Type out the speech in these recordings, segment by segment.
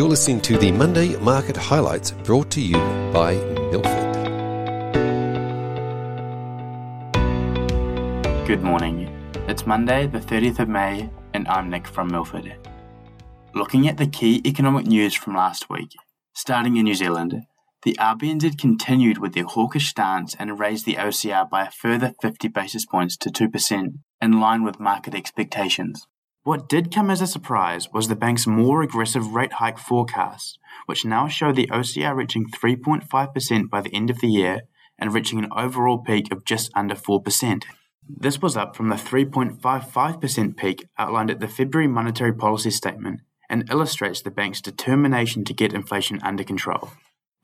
You're listening to the Monday Market Highlights brought to you by Milford. Good morning. It's Monday, the 30th of May, and I'm Nick from Milford. Looking at the key economic news from last week, starting in New Zealand, the RBNZ continued with their hawkish stance and raised the OCR by a further 50 basis points to 2%, in line with market expectations. What did come as a surprise was the bank's more aggressive rate hike forecast, which now show the OCR reaching 3.5% by the end of the year and reaching an overall peak of just under 4%. This was up from the 3.55% peak outlined at the February monetary policy statement and illustrates the bank's determination to get inflation under control.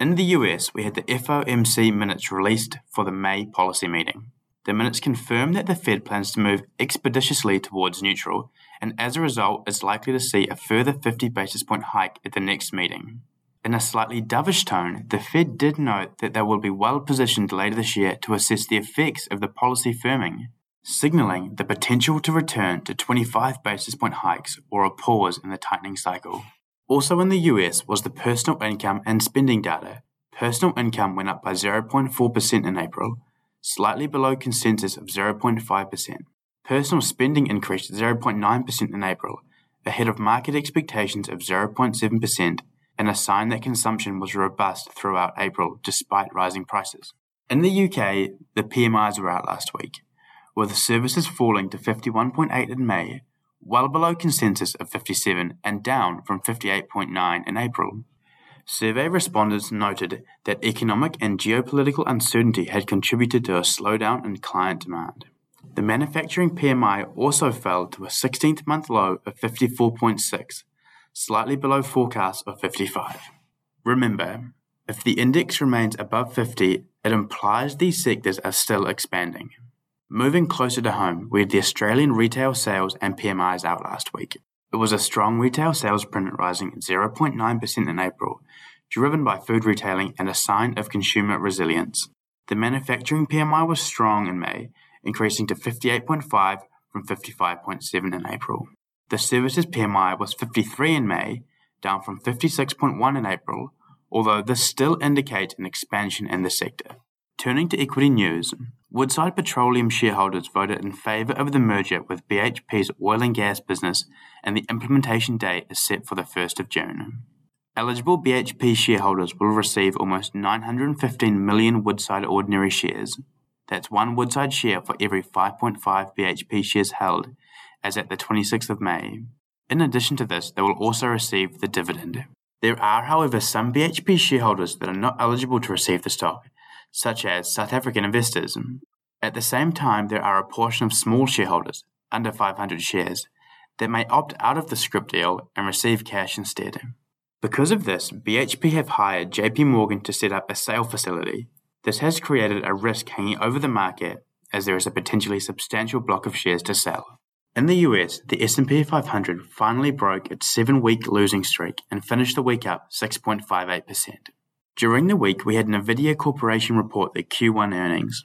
In the US, we had the FOMC minutes released for the May policy meeting. The minutes confirm that the Fed plans to move expeditiously towards neutral, and as a result, is likely to see a further 50 basis point hike at the next meeting. In a slightly dovish tone, the Fed did note that they will be well positioned later this year to assess the effects of the policy firming, signaling the potential to return to 25 basis point hikes or a pause in the tightening cycle. Also in the US was the personal income and spending data. Personal income went up by 0.4% in April, slightly below consensus of 0.5%. Personal spending increased 0.9% in April, ahead of market expectations of 0.7%, and a sign that consumption was robust throughout April despite rising prices. In the UK, the PMIs were out last week, with services falling to 51.8 in May well below consensus of 57 and down from 58.9 in April. Survey respondents noted that economic and geopolitical uncertainty had contributed to a slowdown in client demand. The manufacturing PMI also fell to a 16th month low of 54.6, slightly below forecast of 55. Remember, if the index remains above 50, it implies these sectors are still expanding. Moving closer to home, we had the Australian retail sales and PMIs out last week. It was a strong retail sales print rising 0.9% in April, driven by food retailing and a sign of consumer resilience. The manufacturing PMI was strong in May, increasing to 58.5 from 55.7 in April. The services PMI was 53 in May, down from 56.1 in April, although this still indicates an expansion in the sector. Turning to equity news, Woodside Petroleum shareholders voted in favour of the merger with BHP's oil and gas business, and the implementation date is set for the 1st of June. Eligible BHP shareholders will receive almost 915 million Woodside ordinary shares. That's one Woodside share for every 5.5 BHP shares held, as at the 26th of May. In addition to this, they will also receive the dividend. There are, however, some BHP shareholders that are not eligible to receive the stock such as South African investors. At the same time, there are a portion of small shareholders, under 500 shares, that may opt out of the scrip deal and receive cash instead. Because of this, BHP have hired JP Morgan to set up a sale facility. This has created a risk hanging over the market as there is a potentially substantial block of shares to sell. In the US, the S&P 500 finally broke its 7-week losing streak and finished the week up 6.58%. During the week, we had NVIDIA Corporation report their Q1 earnings.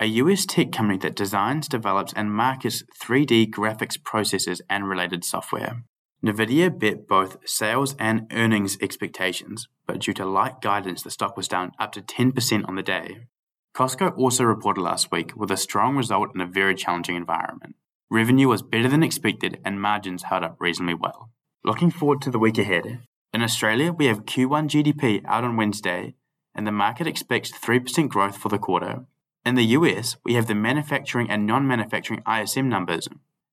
A US tech company that designs, develops, and markets 3D graphics processors and related software. NVIDIA beat both sales and earnings expectations, but due to light guidance, the stock was down up to 10% on the day. Costco also reported last week with a strong result in a very challenging environment. Revenue was better than expected and margins held up reasonably well. Looking forward to the week ahead, in Australia, we have Q1 GDP out on Wednesday, and the market expects 3% growth for the quarter. In the US, we have the manufacturing and non manufacturing ISM numbers.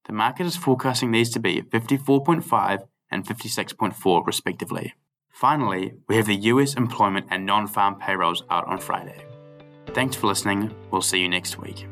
The market is forecasting these to be 54.5 and 56.4, respectively. Finally, we have the US employment and non farm payrolls out on Friday. Thanks for listening. We'll see you next week.